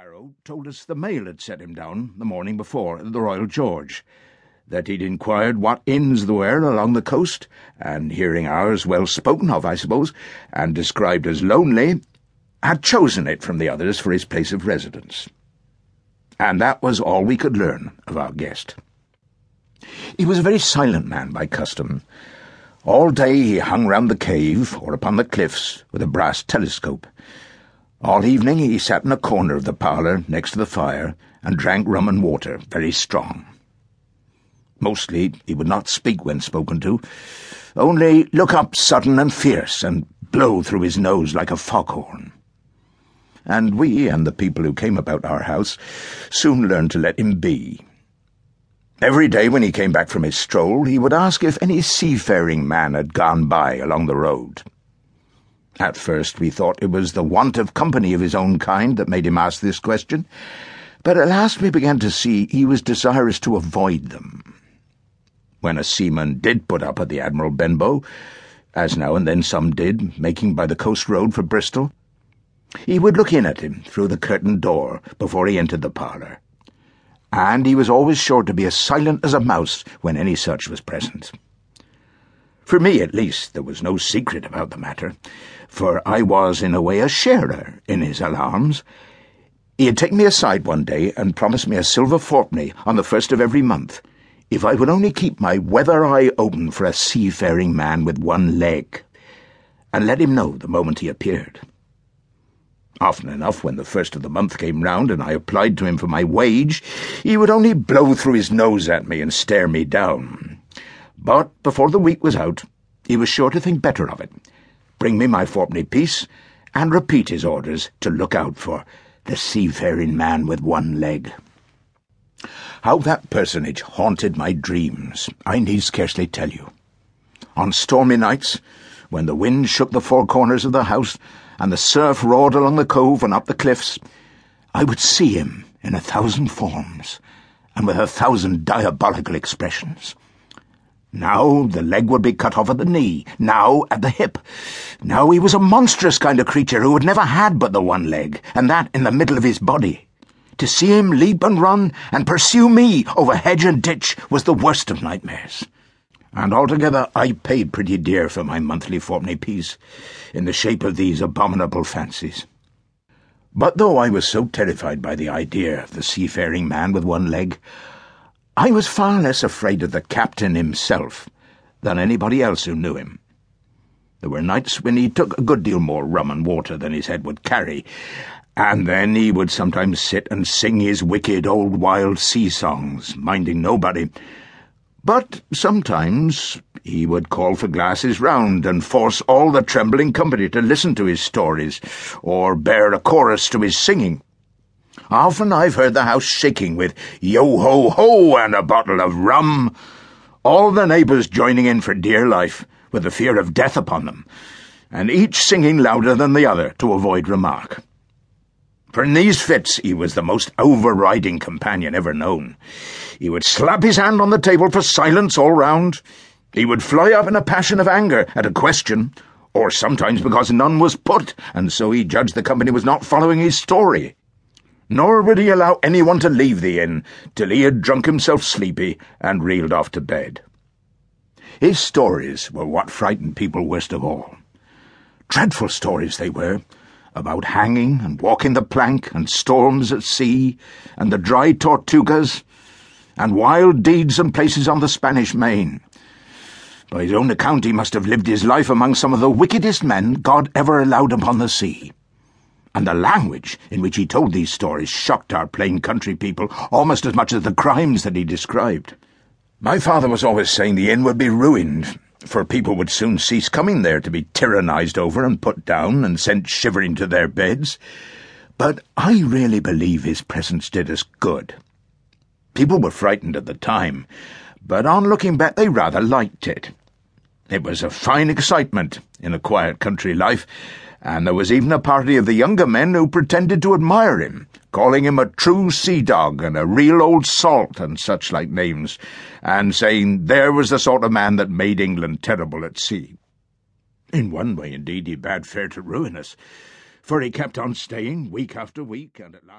Harrow told us the mail had set him down the morning before at the Royal George, that he'd inquired what inns there were along the coast, and hearing ours well spoken of, I suppose, and described as lonely, had chosen it from the others for his place of residence. And that was all we could learn of our guest. He was a very silent man by custom. All day he hung round the cave or upon the cliffs with a brass telescope all evening he sat in a corner of the parlour next to the fire and drank rum and water, very strong. Mostly he would not speak when spoken to, only look up sudden and fierce and blow through his nose like a foghorn. And we and the people who came about our house soon learned to let him be. Every day when he came back from his stroll, he would ask if any seafaring man had gone by along the road. At first we thought it was the want of company of his own kind that made him ask this question, but at last we began to see he was desirous to avoid them. When a seaman did put up at the Admiral Benbow, as now and then some did, making by the coast road for Bristol, he would look in at him through the curtained door before he entered the parlour, and he was always sure to be as silent as a mouse when any such was present. For me, at least, there was no secret about the matter, for I was, in a way, a sharer in his alarms. He had taken me aside one day and promised me a silver fourpenny on the first of every month, if I would only keep my weather eye open for a seafaring man with one leg, and let him know the moment he appeared. Often enough, when the first of the month came round and I applied to him for my wage, he would only blow through his nose at me and stare me down. But before the week was out, he was sure to think better of it, bring me my fourpenny piece, and repeat his orders to look out for the seafaring man with one leg. How that personage haunted my dreams, I need scarcely tell you. On stormy nights, when the wind shook the four corners of the house and the surf roared along the cove and up the cliffs, I would see him in a thousand forms and with a thousand diabolical expressions. Now the leg would be cut off at the knee, now at the hip. Now he was a monstrous kind of creature who had never had but the one leg, and that in the middle of his body. To see him leap and run and pursue me over hedge and ditch was the worst of nightmares. And altogether I paid pretty dear for my monthly fourpenny piece, in the shape of these abominable fancies. But though I was so terrified by the idea of the seafaring man with one leg, I was far less afraid of the captain himself than anybody else who knew him. There were nights when he took a good deal more rum and water than his head would carry, and then he would sometimes sit and sing his wicked old wild sea songs, minding nobody. But sometimes he would call for glasses round and force all the trembling company to listen to his stories, or bear a chorus to his singing. Often I've heard the house shaking with yo ho ho and a bottle of rum. All the neighbours joining in for dear life, with the fear of death upon them, and each singing louder than the other to avoid remark. For in these fits he was the most overriding companion ever known. He would slap his hand on the table for silence all round. He would fly up in a passion of anger at a question, or sometimes because none was put, and so he judged the company was not following his story nor would he allow anyone to leave the inn till he had drunk himself sleepy and reeled off to bed. His stories were what frightened people worst of all. Dreadful stories they were, about hanging and walking the plank and storms at sea and the dry Tortugas and wild deeds and places on the Spanish main. By his own account, he must have lived his life among some of the wickedest men God ever allowed upon the sea and the language in which he told these stories shocked our plain country people almost as much as the crimes that he described. My father was always saying the inn would be ruined, for people would soon cease coming there to be tyrannized over and put down and sent shivering to their beds. But I really believe his presence did us good. People were frightened at the time, but on looking back they rather liked it. It was a fine excitement in a quiet country life, and there was even a party of the younger men who pretended to admire him, calling him a true sea dog and a real old salt and such like names, and saying there was the sort of man that made England terrible at sea. In one way, indeed, he bade fair to ruin us, for he kept on staying week after week, and at last